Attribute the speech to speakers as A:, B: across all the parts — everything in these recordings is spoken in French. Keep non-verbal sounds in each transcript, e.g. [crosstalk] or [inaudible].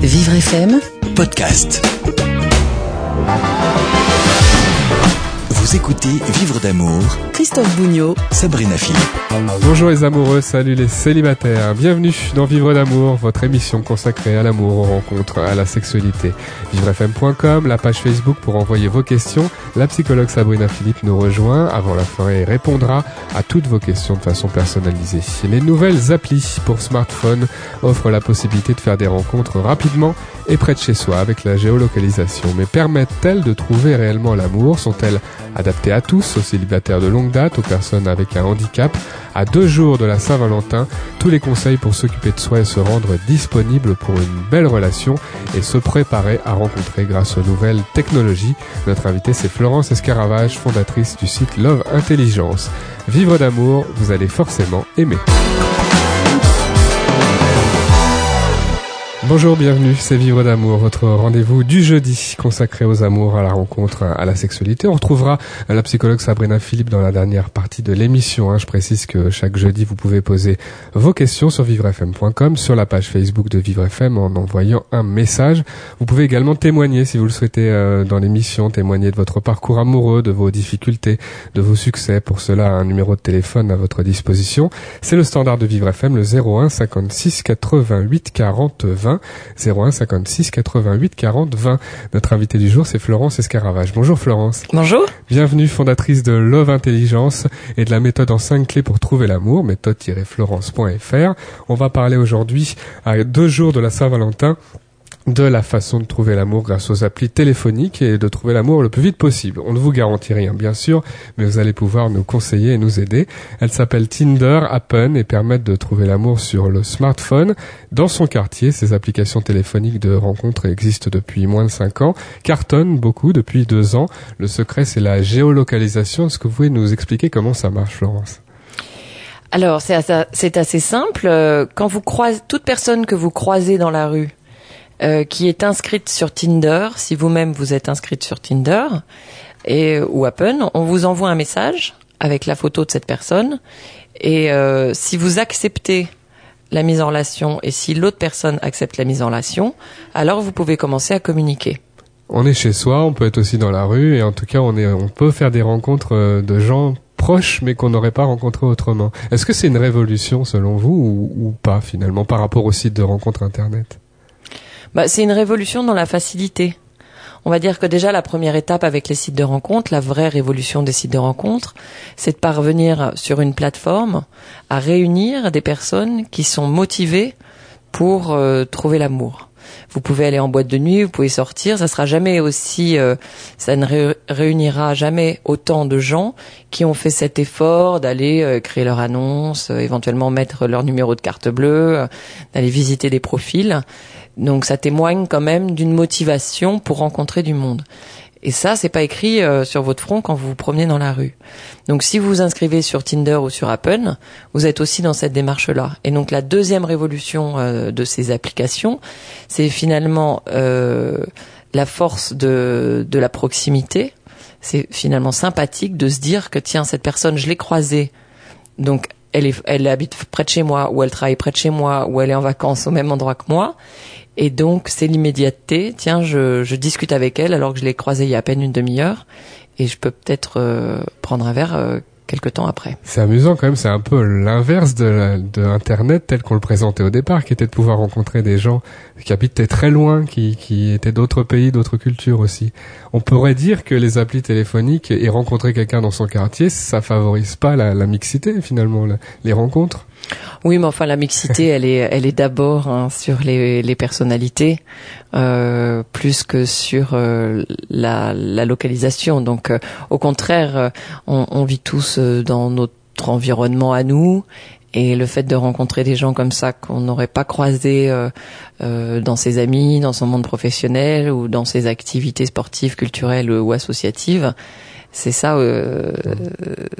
A: Vivre FM
B: podcast. Vous écoutez Vivre d'amour,
A: Christophe Bougnot
B: Sabrina Philippe.
C: Bonjour les amoureux, salut les célibataires. Bienvenue dans Vivre d'amour, votre émission consacrée à l'amour, aux rencontres, à la sexualité. Vivrefm.com, la page Facebook pour envoyer vos questions. La psychologue Sabrina Philippe nous rejoint avant la fin et répondra à toutes vos questions de façon personnalisée. Les nouvelles applis pour smartphone offrent la possibilité de faire des rencontres rapidement et près de chez soi avec la géolocalisation. Mais permettent-elles de trouver réellement l'amour? Sont-elles adaptées à tous, aux célibataires de longue date, aux personnes avec un handicap À deux jours de la Saint-Valentin, tous les conseils pour s'occuper de soi et se rendre disponible pour une belle relation et se préparer à rencontrer grâce aux nouvelles technologies. Notre invitée c'est Florence Escaravage, fondatrice du site Love Intelligence. Vivre d'amour, vous allez forcément aimer. Bonjour, bienvenue, c'est Vivre d'amour, votre rendez-vous du jeudi consacré aux amours, à la rencontre, à la sexualité. On retrouvera la psychologue Sabrina Philippe dans la dernière partie de l'émission. Hein. Je précise que chaque jeudi, vous pouvez poser vos questions sur vivrefm.com, sur la page Facebook de Vivre FM en envoyant un message. Vous pouvez également témoigner, si vous le souhaitez, euh, dans l'émission, témoigner de votre parcours amoureux, de vos difficultés, de vos succès. Pour cela, un numéro de téléphone à votre disposition. C'est le standard de Vivre FM, le 01 56 88 40 20. 01 56 88 40 20. Notre invité du jour, c'est Florence Escaravage. Bonjour Florence.
D: Bonjour.
C: Bienvenue, fondatrice de Love Intelligence et de la méthode en 5 clés pour trouver l'amour, méthode-florence.fr. On va parler aujourd'hui à deux jours de la Saint-Valentin de la façon de trouver l'amour grâce aux applis téléphoniques et de trouver l'amour le plus vite possible. On ne vous garantit rien, bien sûr, mais vous allez pouvoir nous conseiller et nous aider. Elle s'appelle Tinder, Appen et permettent de trouver l'amour sur le smartphone. Dans son quartier, ces applications téléphoniques de rencontres existent depuis moins de 5 ans, cartonnent beaucoup depuis 2 ans. Le secret, c'est la géolocalisation. Est-ce que vous pouvez nous expliquer comment ça marche, Florence?
D: Alors, c'est assez, assez simple. Euh, quand vous croisez, toute personne que vous croisez dans la rue, euh, qui est inscrite sur Tinder, si vous-même vous êtes inscrite sur Tinder et ou Appen, on vous envoie un message avec la photo de cette personne et euh, si vous acceptez la mise en relation et si l'autre personne accepte la mise en relation, alors vous pouvez commencer à communiquer.
C: On est chez soi, on peut être aussi dans la rue et en tout cas on est on peut faire des rencontres euh, de gens proches mais qu'on n'aurait pas rencontrés autrement. Est-ce que c'est une révolution selon vous ou, ou pas finalement par rapport au site de rencontres internet?
D: Bah, c'est une révolution dans la facilité. On va dire que déjà la première étape avec les sites de rencontres, la vraie révolution des sites de rencontres, c'est de parvenir sur une plateforme à réunir des personnes qui sont motivées pour euh, trouver l'amour. Vous pouvez aller en boîte de nuit, vous pouvez sortir, ça sera jamais aussi, euh, ça ne réunira jamais autant de gens qui ont fait cet effort d'aller euh, créer leur annonce, éventuellement mettre leur numéro de carte bleue, d'aller visiter des profils. Donc ça témoigne quand même d'une motivation pour rencontrer du monde. Et ça, c'est pas écrit euh, sur votre front quand vous vous promenez dans la rue. Donc, si vous vous inscrivez sur Tinder ou sur Appen, vous êtes aussi dans cette démarche-là. Et donc, la deuxième révolution euh, de ces applications, c'est finalement euh, la force de, de la proximité. C'est finalement sympathique de se dire que tiens, cette personne, je l'ai croisée. Donc, elle, est, elle habite près de chez moi, ou elle travaille près de chez moi, ou elle est en vacances au même endroit que moi. Et donc, c'est l'immédiateté. Tiens, je, je, discute avec elle alors que je l'ai croisée il y a à peine une demi-heure. Et je peux peut-être euh, prendre un verre euh,
C: C'est amusant quand même, c'est un peu l'inverse de, de, Internet tel qu'on le présentait au départ, qui était de pouvoir rencontrer des gens qui habitaient très loin, qui, qui étaient d'autres pays, d'autres cultures aussi. On pourrait dire que les applis téléphoniques et rencontrer quelqu'un dans son quartier, ça favorise pas la, la mixité finalement, les rencontres.
D: Oui, mais enfin la mixité, elle est, elle est d'abord hein, sur les, les personnalités euh, plus que sur euh, la, la, localisation. Donc, euh, au contraire, euh, on, on, vit tous euh, dans notre environnement à nous. Et le fait de rencontrer des gens comme ça qu'on n'aurait pas croisé dans ses amis, dans son monde professionnel ou dans ses activités sportives, culturelles ou associatives, c'est ça, euh,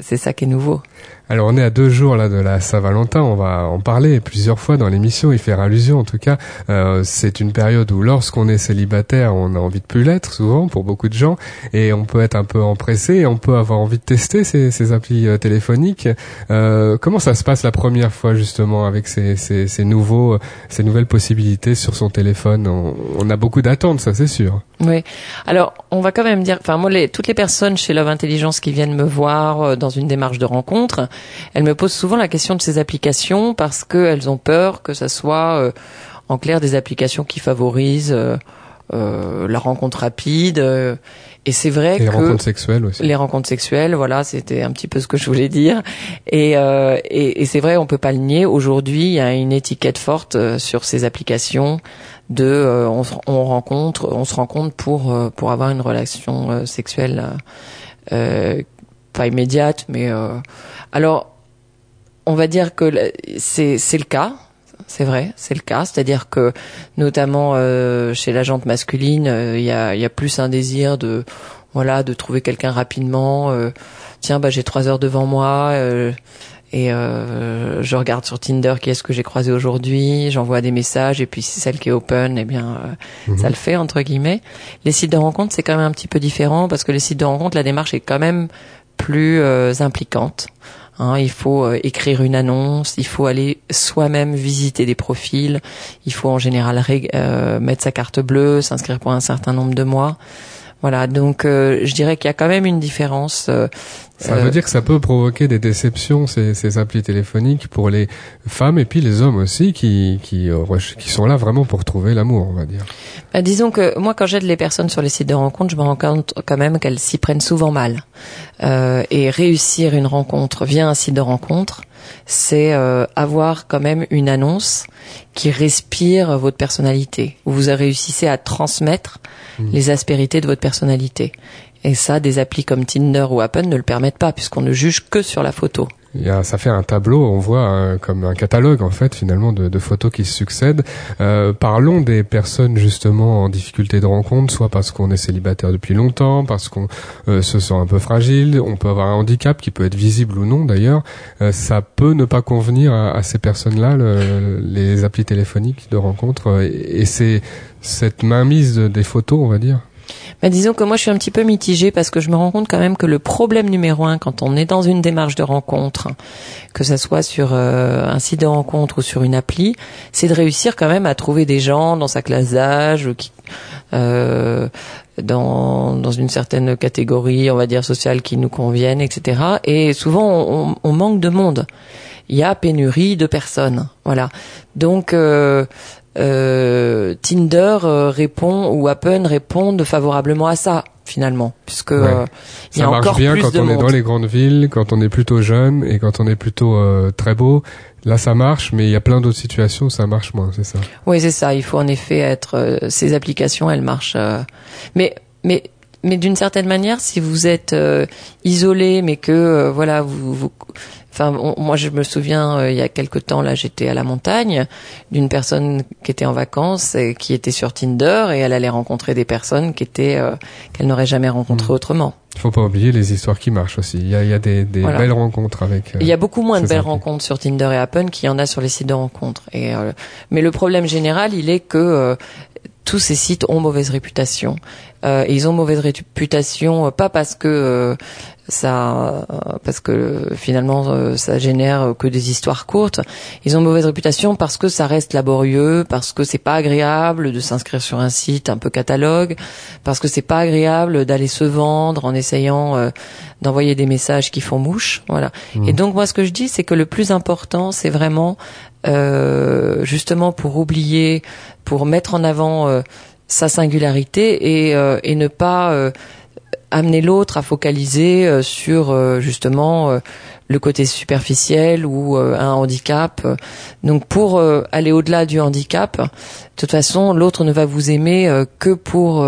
D: c'est ça qui est nouveau.
C: Alors on est à deux jours là de la Saint-Valentin, on va en parler plusieurs fois dans l'émission, y faire allusion en tout cas. Euh, c'est une période où lorsqu'on est célibataire, on a envie de plus l'être souvent pour beaucoup de gens, et on peut être un peu empressé, on peut avoir envie de tester ces, ces applis euh, téléphoniques. Euh, comment ça se passe la première fois justement avec ces, ces, ces nouveaux, ces nouvelles possibilités sur son téléphone? On, on a beaucoup d'attentes, ça c'est sûr.
D: Oui. Alors, on va quand même dire, enfin moi, les, toutes les personnes chez Love Intelligence qui viennent me voir euh, dans une démarche de rencontre, elles me posent souvent la question de ces applications parce qu'elles ont peur que ça soit, euh, en clair, des applications qui favorisent euh, euh, la rencontre rapide. euh, et c'est vrai
C: Et les
D: que
C: rencontres sexuelles aussi.
D: les rencontres sexuelles, voilà, c'était un petit peu ce que je voulais dire. Et, euh, et, et c'est vrai, on peut pas le nier. Aujourd'hui, il y a une étiquette forte sur ces applications de euh, on, se- on rencontre, on se rencontre pour euh, pour avoir une relation euh, sexuelle pas immédiate, mais euh, alors on va dire que c'est c'est le cas. C'est vrai, c'est le cas. C'est-à-dire que, notamment euh, chez la jante masculine, euh, il y, a, il y a plus un désir de, voilà, de trouver quelqu'un rapidement. euh, Tiens, bah j'ai trois heures devant moi euh, et euh, je regarde sur Tinder qui est-ce que j'ai croisé aujourd'hui. J'envoie des messages et puis si c'est celle qui est open, eh bien euh, ça le fait entre guillemets. Les sites de rencontres c'est quand même un petit peu différent parce que les sites de rencontres la démarche est quand même plus euh, impliquante. Hein, il faut euh, écrire une annonce, il faut aller soi-même visiter des profils, il faut en général euh, mettre sa carte bleue, s'inscrire pour un certain nombre de mois. Voilà, donc euh, je dirais qu'il y a quand même une différence. euh,
C: Ça
D: euh,
C: veut dire que ça peut provoquer des déceptions ces, ces applis téléphoniques pour les femmes et puis les hommes aussi qui qui, euh, qui sont là vraiment pour trouver l'amour, on va dire.
D: Bah, disons que moi, quand j'aide les personnes sur les sites de rencontres, je me rends compte quand même qu'elles s'y prennent souvent mal. Euh, et réussir une rencontre via un site de rencontre, c'est euh, avoir quand même une annonce qui respire votre personnalité, où vous réussissez à transmettre les aspérités de votre personnalité. Et ça, des applis comme Tinder ou Apple ne le permettent pas, puisqu'on ne juge que sur la photo.
C: Y a, ça fait un tableau, on voit euh, comme un catalogue en fait finalement de, de photos qui se succèdent. Euh, parlons des personnes justement en difficulté de rencontre, soit parce qu'on est célibataire depuis longtemps, parce qu'on euh, se sent un peu fragile, on peut avoir un handicap qui peut être visible ou non d'ailleurs. Euh, ça peut ne pas convenir à, à ces personnes-là, le- les applis téléphoniques de rencontre, euh, et, c'est cette mainmise de- des photos, on va dire?
D: Mais disons que moi je suis un petit peu mitigée parce que je me rends compte quand même que le problème numéro un quand on est dans une démarche de rencontre, que ça soit sur euh, un site de rencontre ou sur une appli, c'est de réussir quand même à trouver des gens dans sa classe d'âge qui euh, dans dans une certaine catégorie, on va dire sociale qui nous conviennent, etc. Et souvent on, on manque de monde. Il y a pénurie de personnes, voilà. Donc euh, euh, Tinder euh, répond ou Appen répondent favorablement à ça finalement, puisque euh, il y
C: Ça
D: a
C: marche
D: encore
C: bien
D: plus
C: quand
D: de
C: on est dans les grandes villes, quand on est plutôt jeune et quand on est plutôt euh, très beau. Là, ça marche, mais il y a plein d'autres situations où ça marche moins, c'est ça.
D: Oui, c'est ça. Il faut en effet être. euh, ces applications, elles marchent. euh, mais mais mais d'une certaine manière, si vous êtes euh, isolé, mais que euh, voilà, vous, vous Enfin, on- moi, je me souviens, euh, il y a quelque temps, là, j'étais à la montagne, d'une personne qui était en vacances et qui était sur Tinder et elle allait rencontrer des personnes qui étaient euh, qu'elle n'aurait jamais rencontrées autrement.
C: Il faut pas oublier les histoires qui marchent aussi. Il y a, il y a des, des
D: Voilà.
C: belles rencontres avec. euh,
D: Il y a beaucoup moins de belles
C: applis.
D: rencontres sur Tinder et Appen qu'il y en a sur les sites de rencontres. Et euh, mais le problème général, il est que euh, tous ces sites ont mauvaise réputation. Euh, ils ont mauvaise réputation euh, pas parce que euh, ça, euh, parce que finalement euh, ça génère que des histoires courtes. Ils ont mauvaise réputation parce que ça reste laborieux, parce que c'est pas agréable de s'inscrire sur un site un peu catalogue, parce que c'est pas agréable d'aller se vendre en essayant euh, d'envoyer des messages qui font mouche. Voilà. Et donc moi ce que je dis c'est que le plus important c'est vraiment euh, justement pour oublier, pour mettre en avant euh, sa singularité et, euh, et ne pas euh, amener l'autre à focaliser euh, sur euh, justement euh, le côté superficiel ou euh, un handicap. Donc pour euh, aller au-delà du handicap, de toute façon, l'autre ne va vous aimer euh, que pour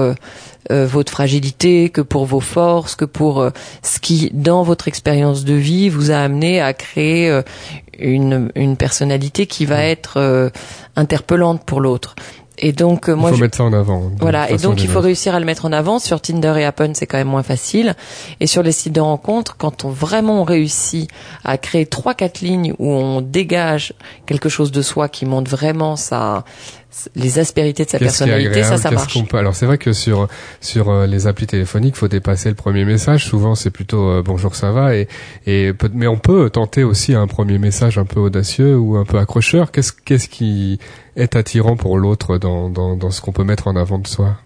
D: votre fragilité, que pour vos forces, que pour ce qui, dans votre expérience de vie, vous a amené à créer euh, une, une personnalité qui va être euh, interpellante pour l'autre. Et donc euh, moi
C: il faut
D: je-
C: mettre ça en avant.
D: voilà, et donc il faut réussir à le mettre en avant. Sur Tinder et Happen, c'est quand même moins facile. Et sur les sites de rencontres, quand on vraiment réussit à créer trois quatre lignes où on dégage quelque chose de soi qui montre vraiment sa les aspérités de sa personnalité, ça ça marche.
C: peut- Alors c'est vrai que sur sur euh, les applis téléphoniques, faut dépasser le premier message. Souvent c'est plutôt euh, bonjour ça va et mais on peut tenter aussi un premier message un peu audacieux ou un peu accrocheur. Qu'est-ce qu'est-ce qui est attirant pour l'autre dans dans dans ce qu'on peut mettre en avant de soi?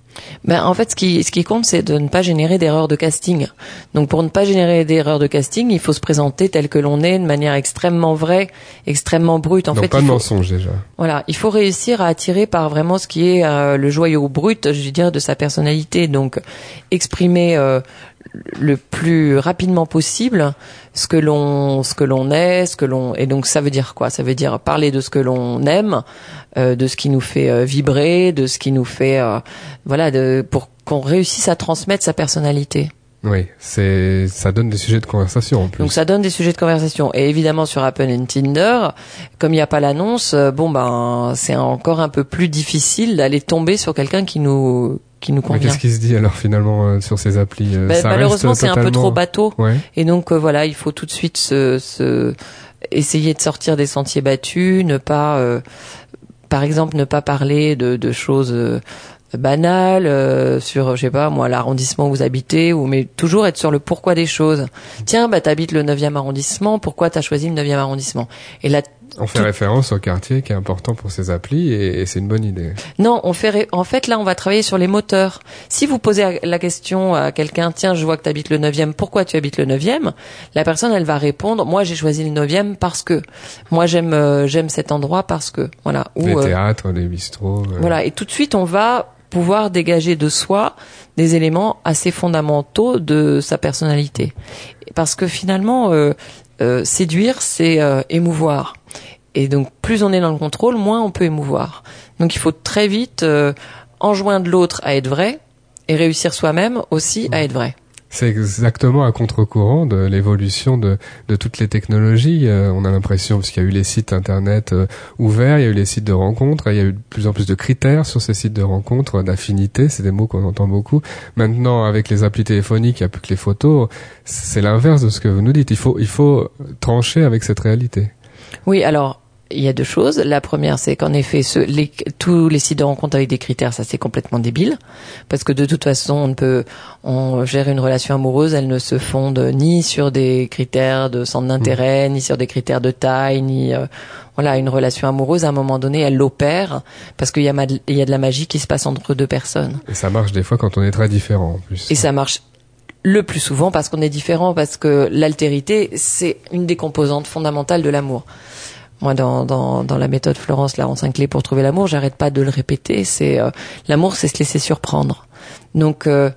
D: Ben, en fait, ce qui, ce qui compte, c'est de ne pas générer d'erreurs de casting. Donc, pour ne pas générer d'erreurs de casting, il faut se présenter tel que l'on est, de manière extrêmement vraie, extrêmement brute. En
C: Donc
D: fait,
C: pas de
D: faut-
C: mensonge déjà.
D: Voilà, il faut réussir à attirer par vraiment ce qui est euh, le joyau brut, je veux dire, de sa personnalité. Donc, exprimer euh, le plus rapidement possible ce que l'on ce que l'on est, ce que l'on et donc ça veut dire quoi? Ça veut dire parler de ce que l'on aime, euh, de ce qui nous fait euh, vibrer, de ce qui nous fait euh, voilà, de pour qu'on réussisse à transmettre sa personnalité.
C: Oui, c'est ça donne des sujets de conversation en plus.
D: Donc ça donne des sujets de conversation. Et évidemment sur Apple et Tinder, comme il n'y a pas l'annonce, euh, bon ben c'est encore un peu plus difficile d'aller tomber sur quelqu'un qui nous qui nous
C: Mais
D: convient.
C: qu'est-ce qui se dit alors finalement euh, sur ces applis euh,
D: Ben,
C: ça
D: malheureusement c'est un peu trop bateau.
C: Ouais.
D: Et donc euh, voilà, il faut tout de suite se, se essayer de sortir des sentiers battus, ne pas, euh, par exemple, ne pas parler de, de choses banales euh, sur, je sais pas moi, l'arrondissement où vous habitez, ou mais toujours être sur le pourquoi des choses. Tiens, bah t'habites le 9e arrondissement, pourquoi t'as choisi le 9e arrondissement? Et là,
C: On fait
D: Tout-
C: référence au quartier qui est important pour ces applis et, et c'est une bonne idée.
D: Non, on fait ré- en fait là on va travailler sur les moteurs. Si vous posez la question à quelqu'un, tiens, je vois que tu habites le 9e, pourquoi tu habites le 9e La personne elle va répondre, moi j'ai choisi le 9e parce que moi j'aime euh, j'aime cet endroit parce que voilà ou
C: les
D: euh,
C: théâtres, les bistrots. euh,
D: voilà et tout de suite on va pouvoir dégager de soi des éléments assez fondamentaux de sa personnalité. Parce que finalement euh, euh, séduire c'est euh, émouvoir. Et donc plus on est dans le contrôle, moins on peut émouvoir. Donc il faut très vite euh, enjoindre l'autre à être vrai et réussir soi-même aussi à être vrai.
C: C'est exactement à contre-courant de l'évolution de, de toutes les technologies. Euh, on a l'impression, parce qu'il y a eu les sites internet euh, ouverts, il y a eu les sites de rencontres, il y a eu de plus en plus de critères sur ces sites de rencontres, d'affinité, c'est des mots qu'on entend beaucoup. Maintenant, avec les applis téléphoniques, il n'y a plus que les photos. C'est l'inverse de ce que vous nous dites. Il faut, il faut trancher avec cette réalité.
D: Oui, alors il y a deux choses. La première, c'est qu'en effet, ce, les, tous les sites de rencontre avec des critères, ça c'est complètement débile, parce que de toute façon, on ne peut, on gère une relation amoureuse, elle ne se fonde ni sur des critères de centre d'intérêt, ni sur des critères de taille, ni euh, voilà, une relation amoureuse à un moment donné, elle l'opère parce qu'il y a, il y a de la magie qui se passe entre deux personnes.
C: Et ça marche des fois quand on est très différent en plus.
D: Et ça marche le plus souvent parce qu'on est différent, parce que l'altérité, c'est une des composantes fondamentales de l'amour. Moi, dans, dans, dans la méthode Florence, la 25 clés pour trouver l'amour, j'arrête pas de le répéter. C'est euh, l'amour, c'est se laisser surprendre. Donc, euh,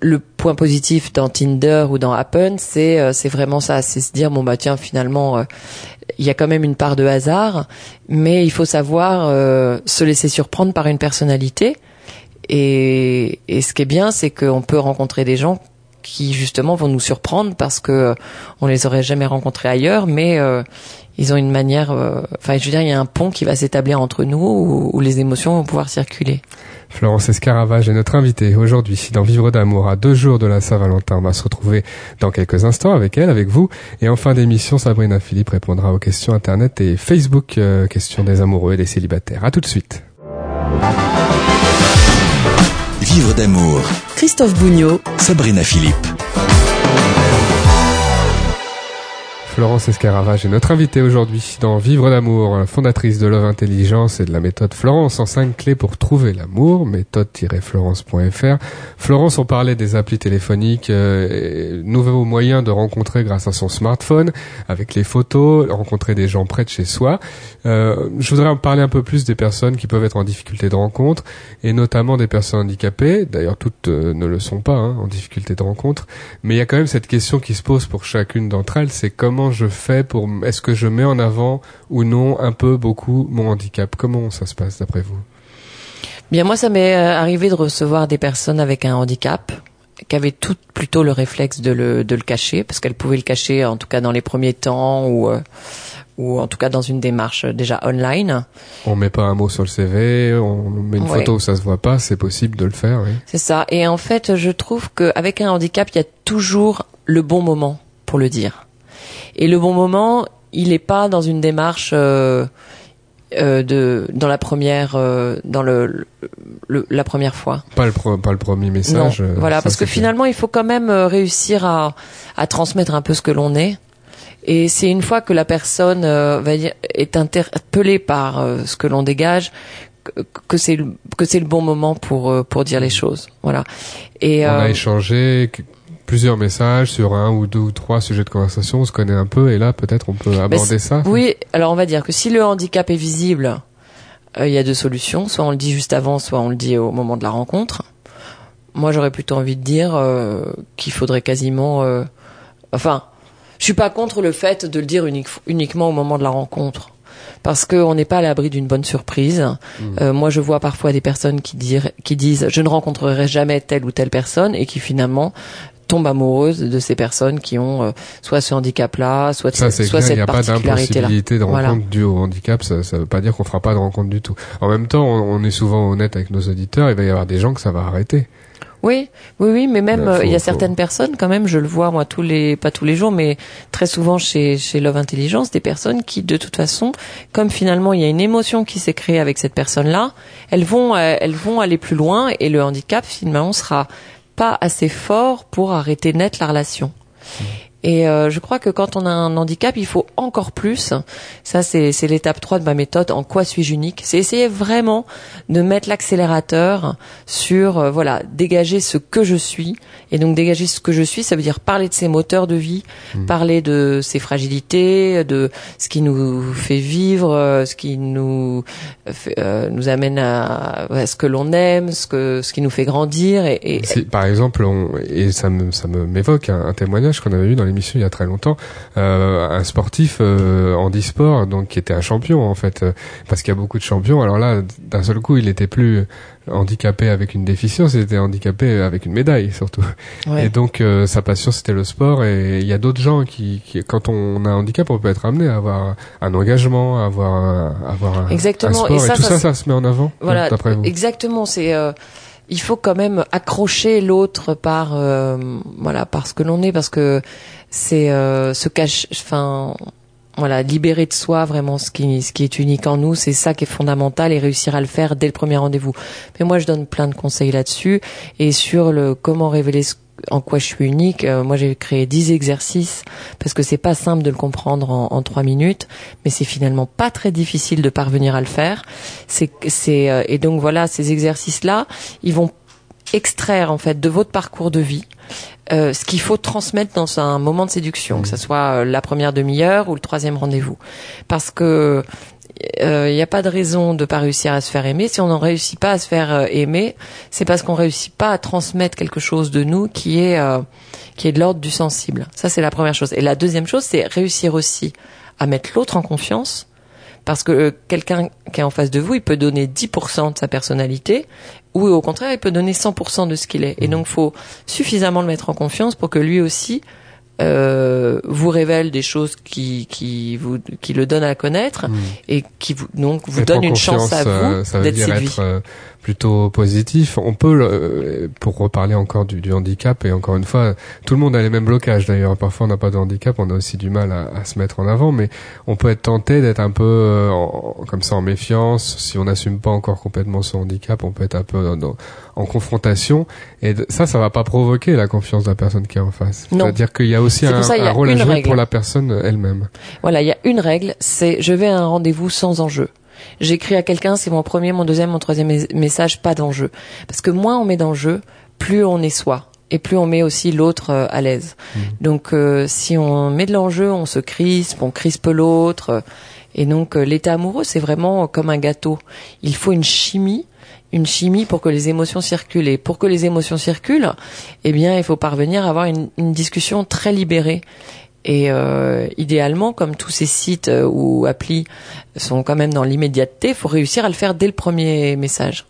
D: le point positif dans Tinder ou dans Happen, c'est euh, c'est vraiment ça, c'est se dire bon bah tiens finalement il y a quand même une part de hasard, mais il faut savoir se laisser surprendre par une personnalité. Et, et ce qui est bien, c'est qu'on peut rencontrer des gens qui justement vont nous surprendre parce que on les aurait jamais rencontrés ailleurs, mais ils ont une manière. euh, Enfin, je veux dire, il y a un pont qui va s'établir entre nous où, où les émotions vont pouvoir circuler.
C: Florence Escaravage est notre invitée aujourd'hui dans Vivre d'amour à deux jours de la Saint-Valentin. On va se retrouver dans quelques instants avec elle, avec vous. Et en fin d'émission, Sabrina Philippe répondra aux questions Internet et Facebook, euh, questions des amoureux et des célibataires. À tout de suite.
B: Vivre d'amour,
A: Christophe Bougnot,
B: Sabrina Philippe.
C: Florence Escaravage est notre invitée aujourd'hui dans Vivre d'amour, fondatrice de Love Intelligence et de la méthode Florence en cinq clés pour trouver l'amour, méthode-florence.fr. Florence, on parlait des applis téléphoniques, euh, nouveaux moyens de rencontrer grâce à son smartphone, avec les photos, rencontrer des gens près de chez soi. Euh, je voudrais en parler un peu plus des personnes qui peuvent être en difficulté de rencontre, et notamment des personnes handicapées. D'ailleurs, toutes euh, ne le sont pas hein, en difficulté de rencontre. Mais il y a quand même cette question qui se pose pour chacune d'entre elles, c'est comment je fais pour, est-ce que je mets en avant ou non un peu, beaucoup mon handicap? Comment ça se passe d'après vous?
D: Bien, moi, ça m'est euh, arrivé de recevoir des personnes avec un handicap qui avaient toutes plutôt le réflexe de le, de le cacher, parce qu'elles pouvaient le cacher, en tout cas dans les premiers temps, ou euh, ou en tout cas dans une démarche déjà online.
C: On met pas un mot sur le CV, on met une
D: Ouais.
C: photo où ça se voit pas, c'est possible de le faire. Oui.
D: C'est ça. Et en fait, je trouve qu'avec un handicap, il y a toujours le bon moment pour le dire. Et le bon moment, il n'est pas dans une démarche euh, euh, de dans la première euh, dans le, le- la première fois.
C: Pas le pro- pas le premier message.
D: non,
C: euh,
D: voilà, parce que finalement, il faut quand même euh, réussir à à transmettre un peu ce que l'on est. Et c'est une fois que la personne euh, va dire, est interpellée par ce que l'on dégage que- c'est le, que c'est le bon moment pour pour dire les choses. Voilà. Et
C: on a échangé plusieurs messages sur un ou deux ou trois sujets de conversation, on se connaît un peu et là peut-être on peut aborder ça.
D: Oui, alors on va dire que si le handicap est visible, euh, il y a deux solutions. Soit on le dit juste avant, soit on le dit au moment de la rencontre. Moi, j'aurais plutôt envie de dire euh, qu'il faudrait quasiment... euh, enfin, je suis pas contre le fait de le dire unique- uniquement au moment de la rencontre. Parce qu'on n'est pas à l'abri d'une bonne surprise. Euh, moi, je vois parfois des personnes qui, dire, qui disent « je ne rencontrerai jamais telle ou telle personne » et qui finalement tombent amoureuses de ces personnes qui ont euh, soit ce handicap-là, soit,
C: Ça
D: soit
C: clair, il
D: cette
C: n'y a pas
D: particularité-là.
C: d'impossibilité de
D: Voilà.
C: rencontre due au handicap, ça ne veut pas dire qu'on fera pas de rencontre du tout. En même temps, on, on est souvent honnête avec nos auditeurs, il va y avoir des gens que ça va arrêter.
D: Oui, oui, oui, mais même
C: Ben,
D: euh, il y a
C: faut-
D: certaines personnes quand même, je le vois moi tous les, pas tous les jours, mais très souvent chez chez Love Intelligence, des personnes qui de toute façon, comme finalement il y a une émotion qui s'est créée avec cette personne-là, elles vont euh, elles vont aller plus loin et le handicap finalement sera pas assez fort pour arrêter net la relation. Et euh, je crois que quand on a un handicap, il faut encore plus. Ça, c'est c'est l'étape 3 de ma méthode. En quoi suis-je unique? C'est essayer vraiment de mettre l'accélérateur sur, euh, voilà, dégager ce que je suis. Et donc dégager ce que je suis, ça veut dire parler de ses moteurs de vie, parler de ses fragilités, de ce qui nous fait vivre, euh, ce qui nous euh, nous amène à, à ce que l'on aime, ce que ce qui nous fait grandir. Et,
C: par exemple, on, et ça me, ça me m'évoque un, un témoignage qu'on avait eu dans l'émission il y a très longtemps, euh, un sportif euh, handisport, donc qui était un champion en fait, euh, parce qu'il y a beaucoup de champions. Alors là, d'un seul coup, il était plus handicapé avec une déficience, il était handicapé avec une médaille surtout.
D: ouais.
C: Et donc euh, sa passion c'était le sport et il y a d'autres gens qui, qui, quand on a un handicap, on peut être amené à avoir un engagement, à avoir un, à avoir un,
D: Exactement.
C: un sport
D: Et
C: et,
D: ça,
C: tout
D: ça,
C: ça, ça, se met en avant.
D: Voilà,
C: d'après vous?
D: exactement. C'est euh, il faut quand même accrocher l'autre par euh, voilà par ce que l'on est parce que c'est euh, se cache enfin voilà libérer de soi vraiment ce qui ce qui est unique en nous c'est ça qui est fondamental et réussir à le faire dès le premier rendez-vous mais moi je donne plein de conseils là-dessus et sur le comment révéler ce en quoi je suis unique. Euh, moi, j'ai créé 10 exercices parce que c'est pas simple de le comprendre en, en 3 minutes, mais c'est finalement pas très difficile de parvenir à le faire. C'est, c'est euh, et donc voilà, ces exercices-là, ils vont extraire en fait de votre parcours de vie euh, ce qu'il faut transmettre dans un moment de séduction, que ce soit euh, la première demi-heure ou le troisième rendez-vous, parce que il n'y a pas de raison de pas réussir à se faire aimer. Si on n'en réussit pas à se faire euh, aimer, c'est parce qu'on réussit pas à transmettre quelque chose de nous qui est euh, qui est de l'ordre du sensible. Ça c'est la première chose. Et la deuxième chose, c'est réussir aussi à mettre l'autre en confiance. Parce que euh, quelqu'un qui est en face de vous, il peut donner 10% de sa personnalité, ou au contraire, il peut donner 100% de ce qu'il est. Et donc, faut suffisamment le mettre en confiance pour que lui aussi euh, vous révèle des choses qui qui vous qui le donnent à connaître et qui vous donc vous
C: Être
D: donne une chance à
C: euh,
D: vous
C: veut
D: d'être séduit.
C: être euh, plutôt positif. On peut, le- euh, pour reparler encore du, du handicap, et encore une fois, tout le monde a les mêmes blocages d'ailleurs. Parfois, on n'a pas de handicap, on a aussi du mal à, à se mettre en avant, mais on peut être tenté d'être un peu euh, en- comme ça en méfiance. Si on n'assume pas encore complètement son handicap, on peut être un peu dans- dans- en confrontation. Et ça, ça va pas provoquer la confiance de la personne qui est en face. C'est-à-dire qu'il y a aussi un,
D: ça,
C: un rôle à jouer
D: règle.
C: pour la personne elle-même.
D: Voilà, il y a une règle, c'est je vais à un rendez-vous sans enjeu. J'écris à quelqu'un, c'est mon premier, mon deuxième, mon troisième mes- message, pas d'enjeu. Parce que moins on met d'enjeu, plus on est soi. Et plus on met aussi l'autre euh, à l'aise. Donc euh, si on met de l'enjeu, on se crispe, on crispe l'autre. et donc euh, l'état amoureux, c'est vraiment comme un gâteau. Il faut une chimie, une chimie pour que les émotions circulent. Et pour que les émotions circulent, eh bien, il faut parvenir à avoir une, une discussion très libérée. Et euh, idéalement, comme tous ces sites euh, ou applis sont quand même dans l'immédiateté, il faut réussir à le faire dès le premier message.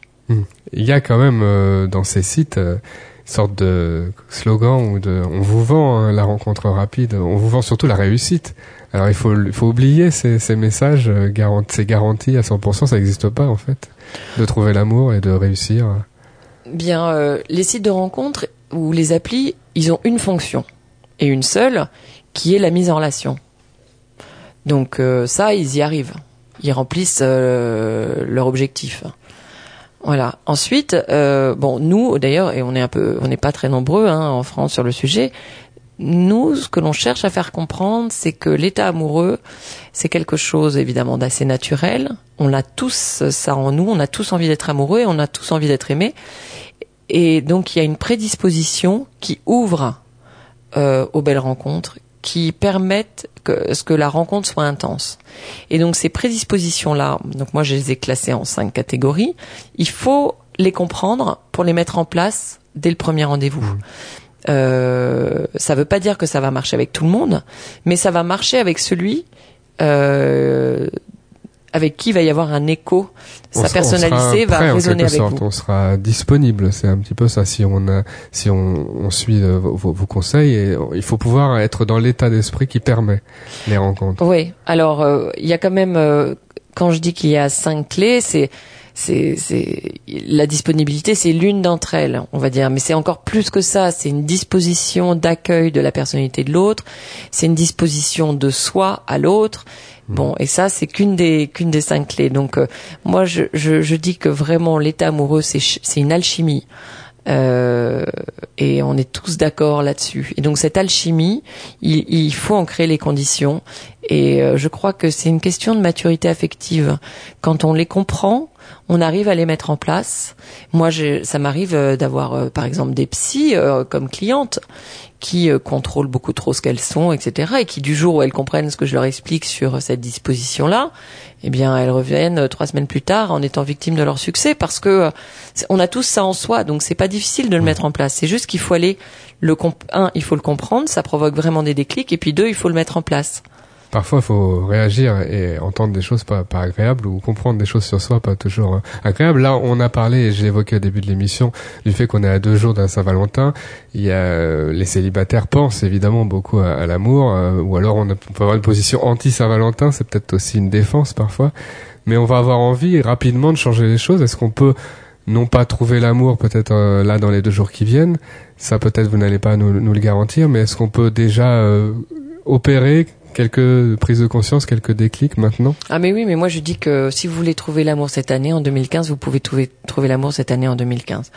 C: Il y a quand même euh, dans ces sites euh, une sorte de slogan ou de on vous vend hein, la rencontre rapide, on vous vend surtout la réussite. Alors il faut, il faut oublier ces, ces messages, ces garanties à 100%, ça n'existe pas en fait. De trouver l'amour et de réussir.
D: Bien, les sites de rencontres ou les applis, ils ont une fonction et une seule, qui est la mise en relation. Donc euh, ça, ils y arrivent. Ils remplissent euh, leur objectif. Voilà. Ensuite, euh, bon, nous d'ailleurs, et on est un peu, on n'est pas très nombreux hein, en France sur le sujet. Nous, ce que l'on cherche à faire comprendre, c'est que l'état amoureux, c'est quelque chose évidemment d'assez naturel. On a tous ça en nous, on a tous envie d'être amoureux, et on a tous envie d'être aimé. Et donc il y a une prédisposition qui ouvre aux belles rencontres, qui permettent que ce que la rencontre soit intense. Et donc ces prédispositions-là, donc moi je les ai classées en cinq catégories. Il faut les comprendre pour les mettre en place dès le premier rendez-vous.
C: Mmh.
D: Euh, ça veut pas dire que ça va marcher avec tout le monde, mais ça va marcher avec celui euh, avec qui va y avoir un écho.
C: On
D: Sa personnalité va
C: prêt, en
D: résonner
C: quelque
D: avec
C: sorte.
D: vous.
C: On sera disponible. C'est un petit peu ça. Si on a, si on, on suit euh, vos, conseils, et il faut pouvoir être dans l'état d'esprit qui permet les rencontres.
D: Oui. Alors, euh, il y a quand même, euh, quand je dis qu'il y a cinq clés, c'est c'est la disponibilité, c'est l'une d'entre elles, on va dire. Mais c'est encore plus que ça. C'est une disposition d'accueil de la personnalité de l'autre. C'est une disposition de soi à l'autre. Bon, et ça, c'est qu'une des qu'une des cinq clés. Donc, euh, moi, je, je je dis que vraiment, l'état amoureux, c'est c'est une alchimie. Euh, et on est tous d'accord là-dessus. Et donc cette alchimie, il, il faut en créer les conditions. Et euh, je crois que c'est une question de maturité affective. Quand on les comprend, on arrive à les mettre en place. Moi, je, ça m'arrive euh, d'avoir, euh, par exemple, des psys euh, comme clientes qui euh, contrôlent beaucoup trop ce qu'elles sont, etc. Et qui, du jour où elles comprennent ce que je leur explique sur cette disposition-là, eh bien, elles reviennent euh, trois semaines plus tard en étant victimes de leur succès parce que euh, on a tous ça en soi, donc c'est pas difficile de le mettre en place. C'est juste qu'il faut aller le comp- un, il faut le comprendre, ça provoque vraiment des déclics, et puis deux, il faut le mettre en place.
C: Parfois, faut réagir et entendre des choses pas, pas agréables ou comprendre des choses sur soi pas toujours euh, agréables. Là, on a parlé, et je l'ai évoqué au début de l'émission, du fait qu'on est à deux jours d'un Saint-Valentin. Il y a euh, les célibataires pensent évidemment beaucoup à, à l'amour, euh, ou alors on peut avoir une position anti-Saint-Valentin. C'est peut-être aussi une défense parfois, mais on va avoir envie rapidement de changer les choses. Est-ce qu'on peut non pas trouver l'amour peut-être euh, là dans les deux jours qui viennent? Ça peut-être vous n'allez pas nous, nous le garantir, mais est-ce qu'on peut déjà euh, opérer quelques prises de conscience, quelques déclics maintenant?
D: Ah mais oui, mais moi je dis que si vous voulez trouver l'amour cette année, en 2015, vous pouvez trouver, trouver l'amour cette année en 2015.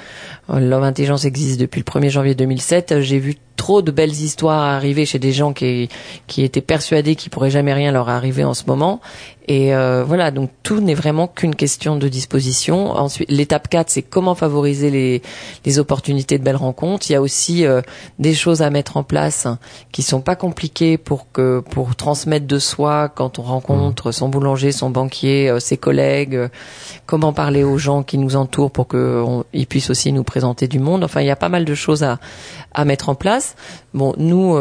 D: Euh, L'homme intelligence existe depuis le 1er janvier 2007. Euh, J'ai vu trop de belles histoires arriver chez des gens qui, qui étaient persuadés qu'il pourrait jamais rien leur arriver en ce moment. Et euh, voilà, donc tout n'est vraiment qu'une question de disposition. Ensuite, l'étape 4, c'est comment favoriser les, les opportunités de belles rencontres. Il y a aussi euh, des choses à mettre en place hein, qui sont pas compliquées pour que pour transmettre de soi quand on rencontre son boulanger, son banquier, euh, ses collègues. euh, comment parler aux gens qui nous entourent pour qu'ils puissent aussi nous présenter du monde. Enfin, il y a pas mal de choses à, à mettre en place. Bon, nous.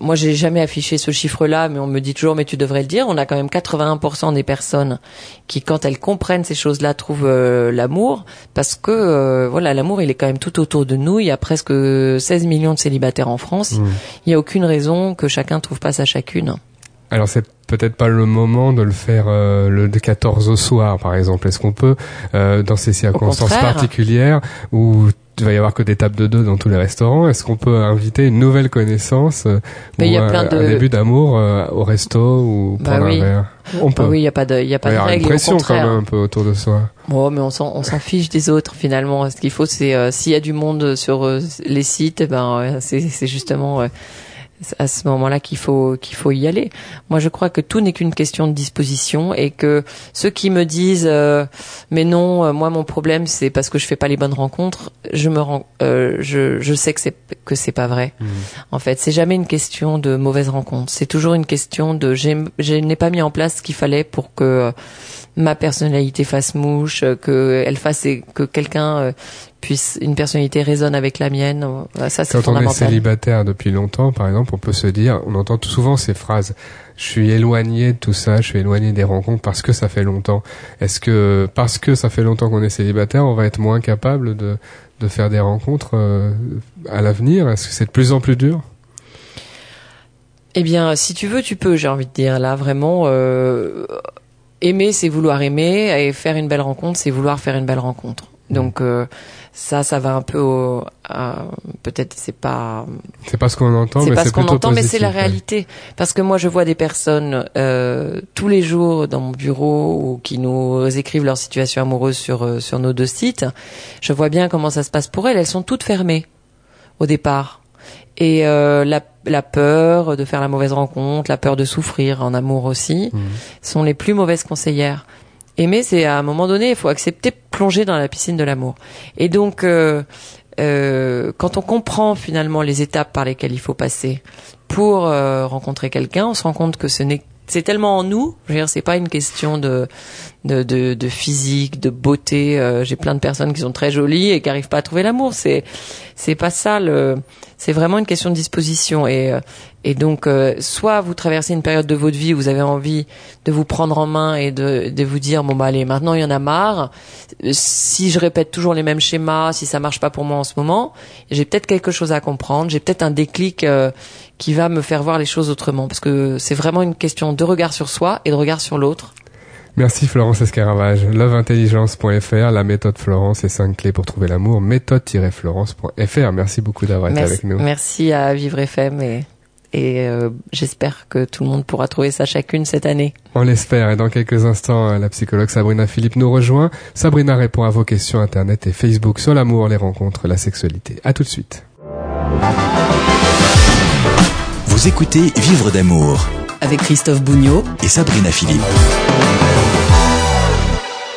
D: Moi, j'ai jamais affiché ce chiffre-là, mais on me dit toujours, mais tu devrais le dire. On a quand même 81% des personnes qui, quand elles comprennent ces choses-là, trouvent euh, l'amour, parce que euh, voilà, l'amour, il est quand même tout autour de nous. Il y a presque 16 millions de célibataires en France.
C: Mmh.
D: Il n'y a aucune raison que chacun trouve pas sa chacune.
C: Alors c'est peut-être pas le moment de le faire euh, le 14 au soir, par exemple. Est-ce qu'on peut, euh, dans ces circonstances particulières où il va y avoir que des tables de deux dans tous les restaurants, est-ce qu'on peut inviter une nouvelle connaissance euh, ou
D: il y a
C: un,
D: plein de-
C: un début d'amour euh, au resto ou
D: Bah
C: prendre
D: oui.
C: un verre? On peut.
D: Ah oui, il n'y a pas de, il y a pas
C: il y
D: de règle. et au
C: pression quand même un peu autour de soi.
D: Bon, mais on s'en, on s'en fiche des autres finalement. Ce qu'il faut, c'est euh, s'il y a du monde sur euh, les sites, eh ben euh, c'est, c'est justement euh, à ce moment-là qu'il faut qu'il faut y aller. Moi, je crois que tout n'est qu'une question de disposition et que ceux qui me disent euh, mais non, euh, moi mon problème c'est parce que je fais pas les bonnes rencontres, je me rends, euh, je je sais que c'est que c'est pas vrai. En fait, c'est jamais une question de mauvaise rencontre. C'est toujours une question de j'ai, je n'ai pas mis en place ce qu'il fallait pour que euh, ma personnalité fasse mouche, euh, que elle fasse et que quelqu'un euh, puisse une personnalité résonne avec la mienne. Euh, Ça c'est
C: Quand on est célibataire depuis longtemps, par exemple, on peut se dire, on entend tout souvent ces phrases. Je suis éloigné de tout ça, je suis éloigné des rencontres parce que ça fait longtemps. Est-ce que parce que ça fait longtemps qu'on est célibataire, on va être moins capable de de faire des rencontres à l'avenir? Est-ce que c'est de plus en plus dur?
D: Eh bien, si tu veux, tu peux. J'ai envie de dire là, vraiment. Euh, aimer, c'est vouloir aimer, et faire une belle rencontre, c'est vouloir faire une belle rencontre. Donc euh, ça, ça va un peu au, à- peut-être c'est pas
C: C'est pas ce qu'on entend,
D: c'est
C: mais
D: pas
C: c'est
D: ce qu'on entend, mais c'est la
C: positif, ouais.
D: réalité. Parce que moi, je vois des personnes euh, tous les jours dans mon bureau ou qui nous écrivent leur situation amoureuse sur euh, sur nos deux sites. Je vois bien comment ça se passe pour elles. Elles sont toutes fermées au départ. Et euh, la, la peur de faire la mauvaise rencontre, la peur de souffrir en amour aussi,
C: Mhm.
D: sont les plus mauvaises conseillères. Aimer, c'est à un moment donné, il faut accepter plonger dans la piscine de l'amour. Et donc, euh, euh, quand on comprend finalement les étapes par lesquelles il faut passer pour euh, rencontrer quelqu'un, on se rend compte que ce n'est c'est tellement en nous. Je veux dire, c'est pas une question de de, de, de physique, de beauté. Euh, J'ai plein de personnes qui sont très jolies et qui arrivent pas à trouver l'amour. C'est c'est pas ça le. C'est vraiment une question de disposition et euh, et donc euh, soit vous traversez une période de votre vie où vous avez envie de vous prendre en main et de de vous dire bon bah allez maintenant il y en a marre. Si je répète toujours les mêmes schémas, si ça marche pas pour moi en ce moment, j'ai peut-être quelque chose à comprendre. J'ai peut-être un déclic euh, qui va me faire voir les choses autrement parce que c'est vraiment une question de regard sur soi et de regard sur l'autre.
C: Merci Florence Escaravage. Loveintelligence.fr, la méthode Florence et 5 clés pour trouver l'amour. Méthode-florence.fr. Merci beaucoup d'avoir été avec nous.
D: merci à Vivre FM et, et euh, j'espère que tout le monde pourra trouver ça chacune cette année.
C: On l'espère. Et dans quelques instants, euh, la psychologue Sabrina Philippe nous rejoint. Sabrina répond à vos questions Internet et Facebook sur l'amour, les rencontres, la sexualité. À tout de suite.
B: Vous écoutez Vivre d'amour
A: Avec Christophe Bougnot
B: et Sabrina Philippe.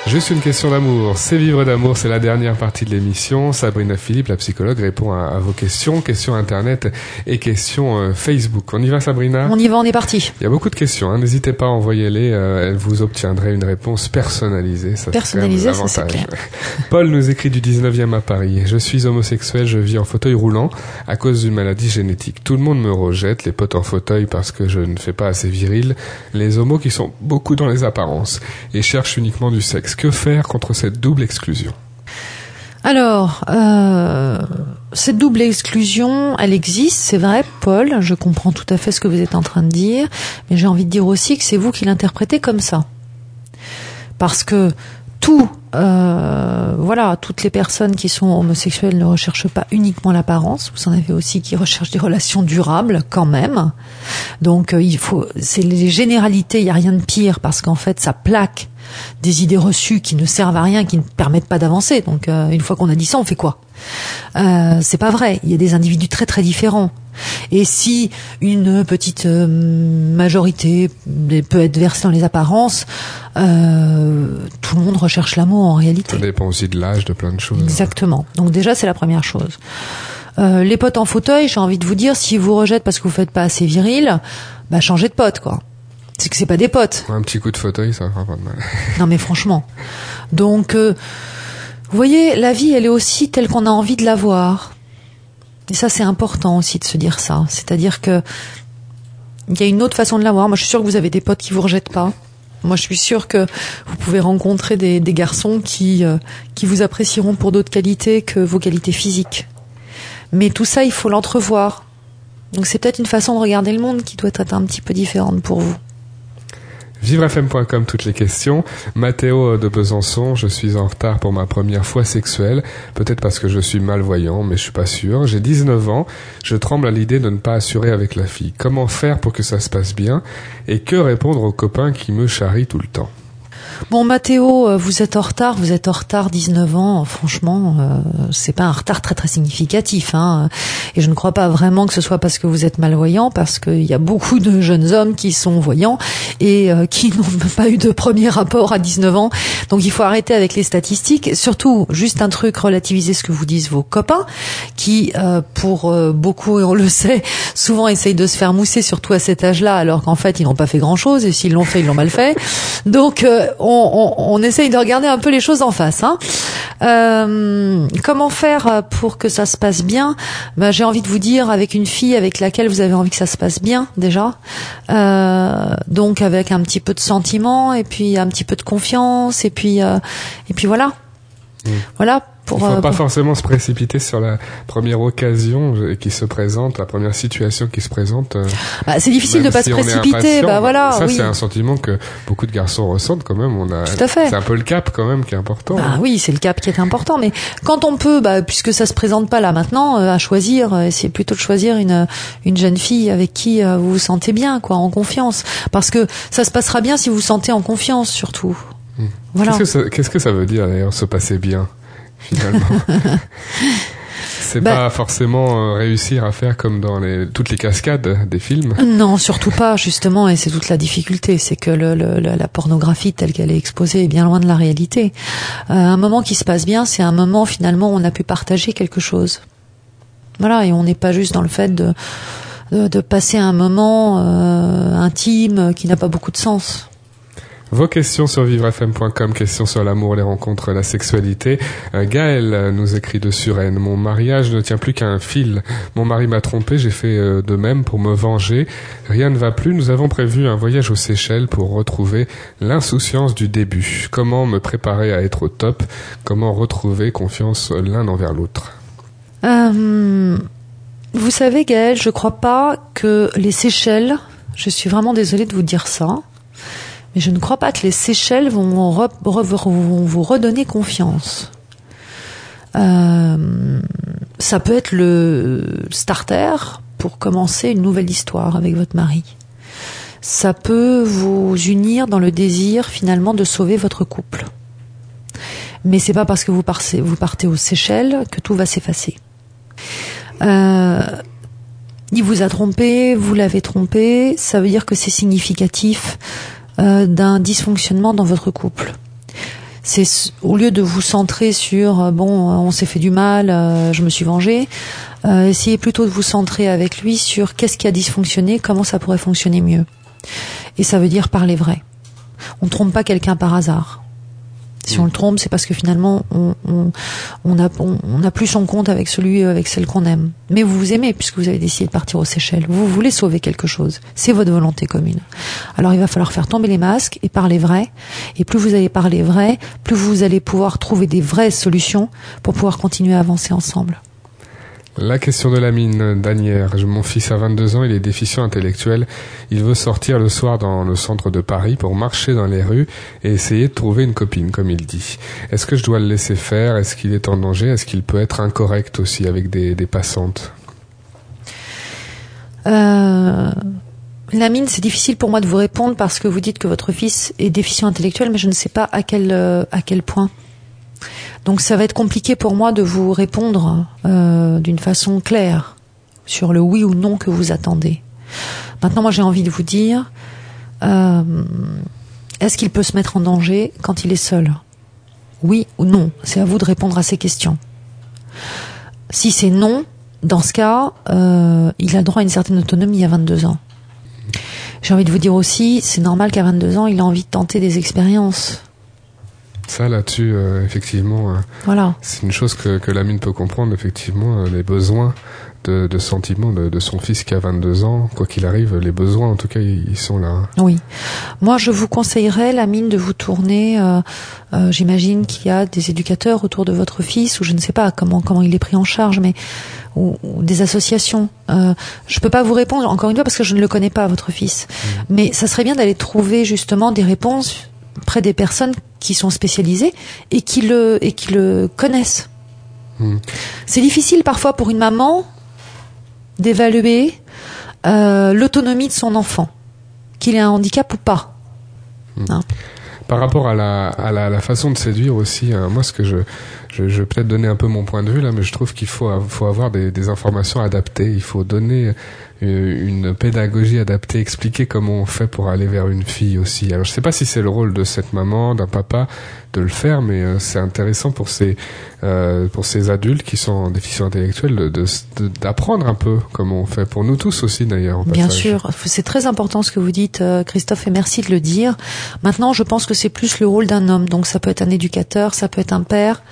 C: Juste une question d'amour. C'est vivre d'amour, c'est la dernière partie de l'émission. Sabrina Philippe, la psychologue, répond à, à vos questions, questions Internet et questions euh, Facebook. On y va Sabrina?
E: On y va, on est parti.
C: Il y a beaucoup de questions, hein. n'hésitez pas à envoyer-les, euh, vous obtiendrez une réponse personnalisée. Ça,
E: Personnalisée, ça, c'est
C: l'avantage. [laughs] Paul nous écrit du 19e à Paris. Je suis homosexuel, je vis en fauteuil roulant à cause d'une maladie génétique. Tout le monde me rejette, les potes en fauteuil parce que je ne fais pas assez viril, les homos qui sont beaucoup dans les apparences et cherchent uniquement du sexe. Que faire contre cette double exclusion?
E: Alors, euh, cette double exclusion, elle existe, c'est vrai, Paul, je comprends tout à fait ce que vous êtes en train de dire, mais j'ai envie de dire aussi que c'est vous qui l'interprétez comme ça. Parce que tout, euh, voilà, toutes les personnes qui sont homosexuelles ne recherchent pas uniquement l'apparence. Vous en avez aussi qui recherchent des relations durables, quand même. Donc, euh, il c'est les généralités. Il y a rien de pire parce qu'en fait, ça plaque des idées reçues qui ne servent à rien, qui ne permettent pas d'avancer. Donc, euh, une fois qu'on a dit ça, on fait quoi? Euh, C'est pas vrai. Il y a des individus très très différents. Et si une petite euh, majorité peut être versée dans les apparences, euh, tout le monde recherche l'amour en réalité.
C: Ça dépend aussi de l'âge, de plein de choses.
E: Exactement. Donc déjà, c'est la première chose. Euh, les potes en fauteuil, j'ai envie de vous dire, si vous rejettent parce que vous faites pas assez viril, bah changez de pote, quoi. C'est que c'est pas des potes.
C: Un petit coup de fauteuil, ça fera pas de mal. [laughs]
E: Non mais franchement. Donc, euh, vous voyez, la vie, elle est aussi telle qu'on a envie de la voir. Et ça, c'est important aussi de se dire ça. C'est-à-dire que il y a une autre façon de la voir. Moi, je suis sûre que vous avez des potes qui vous rejettent pas. Moi, je suis sûre que vous pouvez rencontrer des, des garçons qui euh, qui vous apprécieront pour d'autres qualités que vos qualités physiques. Mais tout ça, il faut l'entrevoir. Donc, c'est peut-être une façon de regarder le monde qui doit être un petit peu différente pour vous.
C: Vivrefm.com, toutes les questions. Mathéo de Besançon, je suis en retard pour ma première fois sexuelle. Peut-être parce que je suis malvoyant, mais je suis pas sûr. J'ai 19 ans. Je tremble à l'idée de ne pas assurer avec la fille. Comment faire pour que ça se passe bien? Et que répondre aux copains qui me charrient tout le temps?
E: Bon, Mathéo, euh, vous êtes en retard, vous êtes en retard 19 ans. Franchement, euh, c'est pas un retard très très significatif. Hein. Et je ne crois pas vraiment que ce soit parce que vous êtes malvoyant, parce qu'il y a beaucoup de jeunes hommes qui sont voyants et euh, qui [laughs] n'ont pas eu de premier rapport à 19 ans. Donc il faut arrêter avec les statistiques. Surtout, juste un truc, relativiser ce que vous disent vos copains, qui, euh, pour euh, beaucoup, et on le sait, souvent essayent de se faire mousser, surtout à cet âge-là, alors qu'en fait, ils n'ont pas fait grand-chose, et s'ils l'ont fait, ils l'ont mal fait. Donc, euh, on, on, on essaye de regarder un peu les choses en face. Hein. Euh, comment faire pour que ça se passe bien? Ben, J'ai envie de vous dire, avec une fille avec laquelle vous avez envie que ça se passe bien, déjà. Euh, donc, avec un petit peu de sentiment, et puis un petit peu de confiance, et puis, euh, et puis voilà. Voilà, pour.
C: Il faut
E: euh,
C: pas
E: pour-
C: forcément se précipiter sur la première occasion euh, qui se présente, la première situation qui se présente. euh,
E: Bah, c'est difficile de pas
C: si
E: se précipiter. Bah voilà.
C: Ça,
E: oui.
C: c'est un sentiment que beaucoup de garçons ressentent quand même. On a,
E: Tout à fait.
C: C'est un peu le cap quand même qui est important.
E: Bah oui, c'est le cap qui est important. Mais quand on peut, bah, puisque ça se présente pas là maintenant, euh, à choisir, euh, essayez plutôt de choisir une une jeune fille avec qui vous vous sentez bien, quoi, en confiance. Parce que ça se passera bien si vous vous sentez en confiance, surtout. Voilà.
C: Qu'est-ce que ça, qu'est-ce que ça veut dire d'ailleurs se passer bien? Finalement [laughs] C'est
E: Bah-
C: pas forcément euh, réussir à faire comme dans les, toutes les cascades des films.
E: Non, surtout pas, justement, et c'est toute la difficulté, c'est que le, le- le- la pornographie telle qu'elle est exposée est bien loin de la réalité. Euh, un moment qui se passe bien, c'est un moment finalement où on a pu partager quelque chose. Voilà, et on n'est pas juste dans le fait de, de, de passer un moment euh, intime qui n'a pas beaucoup de sens.
C: Vos questions sur vivrefm.com, questions sur l'amour, les rencontres, la sexualité. Euh, Gaël euh, nous écrit de Suresnes. Mon mariage ne tient plus qu'à un fil. Mon mari m'a trompé, j'ai fait euh, de même pour me venger. Rien ne va plus. Nous avons prévu un voyage aux Seychelles pour retrouver l'insouciance du début. Comment me préparer à être au top? Comment retrouver confiance l'un envers l'autre?
E: Euh, vous savez, Gaël, je crois pas que les Seychelles, je suis vraiment désolée de vous dire ça, mais je ne crois pas que les Seychelles vont, vous redonner confiance. Euh, ça peut être le starter pour commencer une nouvelle histoire avec votre mari. Ça peut vous unir dans le désir finalement de sauver votre couple. Mais c'est pas parce que vous partez, vous partez aux Seychelles que tout va s'effacer. Euh, il vous a trompé, vous l'avez trompé, ça veut dire que c'est significatif euh, d'un dysfonctionnement dans votre couple. C'est au lieu de vous centrer sur euh, bon, euh, on s'est fait du mal, euh, je me suis vengé, euh, essayez plutôt de vous centrer avec lui sur qu'est-ce qui a dysfonctionné, comment ça pourrait fonctionner mieux. Et ça veut dire parler vrai. On ne trompe pas quelqu'un par hasard. Si on le trompe, c'est parce que finalement, on, on, on a, on, on a plus son compte avec celui, avec celle qu'on aime. Mais vous vous aimez puisque vous avez décidé de partir aux Seychelles. Vous voulez sauver quelque chose. C'est votre volonté commune. Alors il va falloir faire tomber les masques et parler vrai. Et plus vous allez parler vrai, plus vous allez pouvoir trouver des vraies solutions pour pouvoir continuer à avancer ensemble.
C: La question de la mine, Danière. Mon fils a 22 ans, il est déficient intellectuel. Il veut sortir le soir dans le centre de Paris pour marcher dans les rues et essayer de trouver une copine, comme il dit. Est-ce que je dois le laisser faire? Est-ce qu'il est en danger? Est-ce qu'il peut être incorrect aussi avec des, passantes?
E: Euh, la mine, c'est difficile pour moi de vous répondre parce que vous dites que votre fils est déficient intellectuel, mais je ne sais pas à quel euh, à quel point. Donc ça va être compliqué pour moi de vous répondre euh, d'une façon claire sur le oui ou non que vous attendez. Maintenant, moi, j'ai envie de vous dire, euh, est-ce qu'il peut se mettre en danger quand il est seul? Oui ou non? C'est à vous de répondre à ces questions. Si c'est non, dans ce cas, euh, il a droit à une certaine autonomie à 22 ans. J'ai envie de vous dire aussi, c'est normal qu'à 22 ans, il a envie de tenter des expériences.
C: Ça, là-dessus, euh, effectivement, euh,
E: Voilà.
C: c'est une chose que, que la mine peut comprendre, effectivement, euh, les besoins de, de sentiments de, de son fils qui a 22 ans. Quoi qu'il arrive, les besoins, en tout cas, ils, ils sont là. hein.
E: Oui. Moi, je vous conseillerais, la mine, de vous tourner. euh, euh, J'imagine qu'il y a des éducateurs autour de votre fils, ou je ne sais pas comment comment il est pris en charge, mais ou, ou des associations. Euh, je peux pas vous répondre encore une fois parce que je ne le connais pas, votre fils. Mais ça serait bien d'aller trouver justement des réponses près des personnes qui sont spécialisées et qui le et qui le connaissent.
C: Hmm.
E: C'est difficile parfois pour une maman d'évaluer euh, l'autonomie de son enfant, qu'il ait un handicap ou pas.
C: Par rapport à la, à la, la façon de séduire aussi, hein, moi ce que je, je, je vais peut-être donner un peu mon point de vue là, mais je trouve qu'il faut, faut avoir des, des informations adaptées. Il faut donner euh, une pédagogie adaptée, expliquer comment on fait pour aller vers une fille aussi. Alors je sais pas si c'est le rôle de cette maman, d'un papa de le faire, mais euh, c'est intéressant pour ces euh, pour ces adultes qui sont déficients intellectuels de- de- de- d'apprendre un peu comment on fait. Pour nous tous aussi d'ailleurs.
E: Bien
C: passage.
E: sûr, c'est très important ce que vous dites, euh, Christophe, et merci de le dire. Maintenant, je pense que c'est plus le rôle d'un homme. Donc, ça peut être un éducateur, ça peut être un père.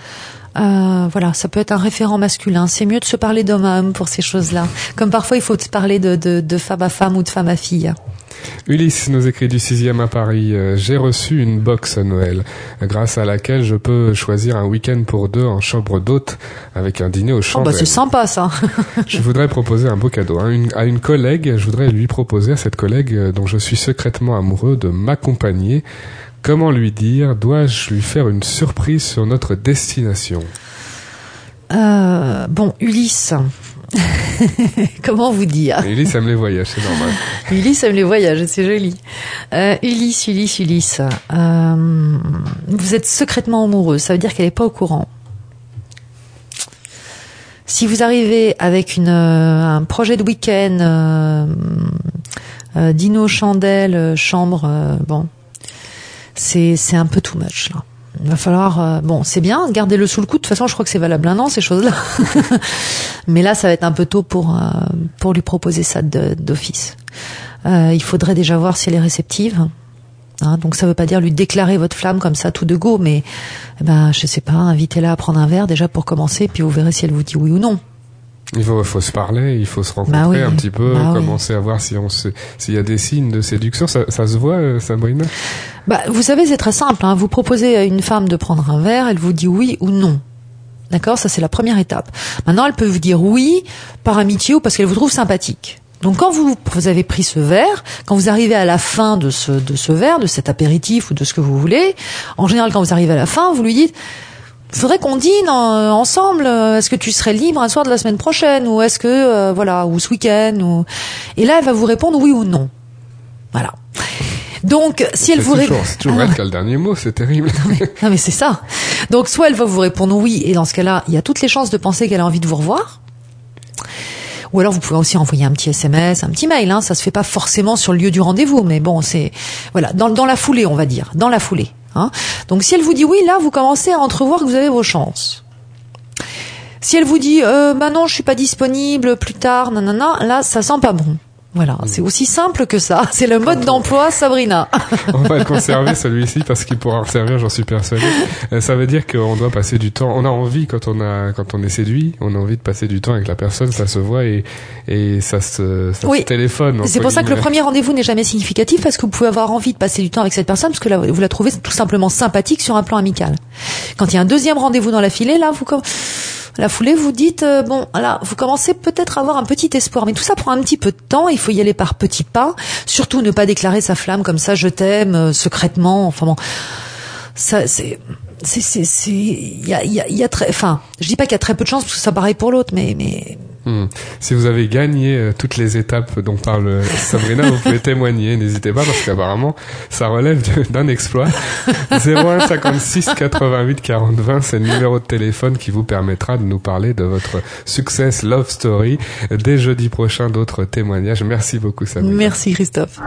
E: Euh, voilà, ça peut être un référent masculin. C'est mieux de se parler d'homme à homme pour ces choses-là. Comme parfois, il faut se parler de, de, de femme à femme ou de femme à fille.
C: Ulysse nous écrit du 6e à Paris. Euh, J'ai reçu une box à Noël, grâce à laquelle je peux choisir un week-end pour deux en chambre d'hôte avec un dîner au
E: Oh,
C: chandelles.
E: bah, c'est sympa ça. [laughs]
C: je voudrais proposer un beau cadeau hein. Une- à une collègue. Je voudrais lui proposer à cette collègue euh, dont je suis secrètement amoureux de m'accompagner. Comment lui dire Dois-je lui faire une surprise sur notre destination?
E: Euh, bon, Ulysse. [laughs] Comment vous dire?
C: Ulysse aime les voyages, c'est normal. [laughs]
E: Ulysse aime les voyages, c'est joli. Euh, Ulysse, Ulysse, Ulysse. Euh, vous êtes secrètement amoureux, ça veut dire qu'elle n'est pas au courant. Si vous arrivez avec une, un projet de week-end, euh, euh, dino, chandelle, euh, chambre, bon, c'est c'est un peu too much là. Il va falloir, euh, bon, c'est bien, gardez-le sous le coude. De toute façon, je crois que c'est valable un an ces choses-là. [laughs] Mais là, ça va être un peu tôt pour euh, pour lui proposer ça d'office. Euh, il faudrait déjà voir si elle est réceptive. Hein, donc ça veut pas dire lui déclarer votre flamme comme ça tout de go, mais eh ben je sais pas, invitez-la à prendre un verre déjà pour commencer, puis vous verrez si elle vous dit oui ou non.
C: Il faut, faut se parler, il faut se rencontrer
E: Bah oui.
C: un petit peu,
E: Bah oui.
C: commencer à voir si on s'il y a des signes de séduction. Ça, ça se voit, euh, Sabrina?
E: Bah, vous savez, c'est très simple. Hein. Vous proposez à une femme de prendre un verre, elle vous dit oui ou non. D'accord? Ça, c'est la première étape. Maintenant, elle peut vous dire oui par amitié ou parce qu'elle vous trouve sympathique. Donc, quand vous, vous avez pris ce verre, quand vous arrivez à la fin de ce, de ce verre, de cet apéritif ou de ce que vous voulez, en général, quand vous arrivez à la fin, vous lui dites faudrait qu'on dîne euh, ensemble. euh, Est-ce que tu serais libre un soir de la semaine prochaine ou est-ce que euh, voilà ou ce week-end ou et là elle va vous répondre oui ou non. Voilà. Donc si elle vous répond
C: c'est toujours
E: Ah,
C: elle qui a le dernier mot, c'est terrible.
E: non mais c'est ça. Donc soit elle va vous répondre oui et dans ce cas-là, il y a toutes les chances de penser qu'elle a envie de vous revoir. Ou alors vous pouvez aussi envoyer un petit SMS, un petit mail. Hein, ça se fait pas forcément sur le lieu du rendez-vous, mais bon, c'est voilà dans, dans la foulée, on va dire, dans la foulée. Hein. Donc si elle vous dit oui, là vous commencez à entrevoir que vous avez vos chances. Si elle vous dit euh, bah non, je suis pas disponible plus tard, nanana, là ça sent pas bon. Voilà, c'est aussi simple que ça. [laughs] C'est le mode d'emploi, Sabrina. [laughs]
C: on va le conserver celui-ci parce qu'il pourra servir, j'en suis persuadé. Euh, Ça veut dire qu'on doit passer du temps. On a envie quand on a, quand on est séduit, on a envie de passer du temps avec la personne. Ça se voit et et ça se, ça
E: Oui.
C: se téléphone.
E: C'est pour ça que le premier rendez-vous n'est jamais significatif parce que vous pouvez avoir envie de passer du temps avec cette personne parce que là, vous la trouvez tout simplement sympathique sur un plan amical. Quand il y a un deuxième rendez-vous dans la filée, là, vous com- la foulée, vous dites euh, bon, là, vous commencez peut-être à avoir un petit espoir, mais tout ça prend un petit peu de temps. Il faut y aller par petits pas. Surtout ne pas déclarer sa flamme comme ça, je t'aime euh, secrètement. Enfin bon, ça c'est. C'est, c'est, il y a, il y a, y a très, enfin, je dis pas qu'il y a très peu de chance parce que ça pareil pour l'autre, mais, mais,
C: Hmm. Si vous avez gagné euh, toutes les étapes dont parle euh, Sabrina, vous pouvez [laughs] témoigner. N'hésitez pas parce qu'apparemment, ça relève d'un exploit. 01 56 88 40 20, c'est le numéro de téléphone qui vous permettra de nous parler de votre success love story. Dès jeudi prochain, d'autres témoignages. Merci beaucoup, Sabrina.
E: merci Christophe.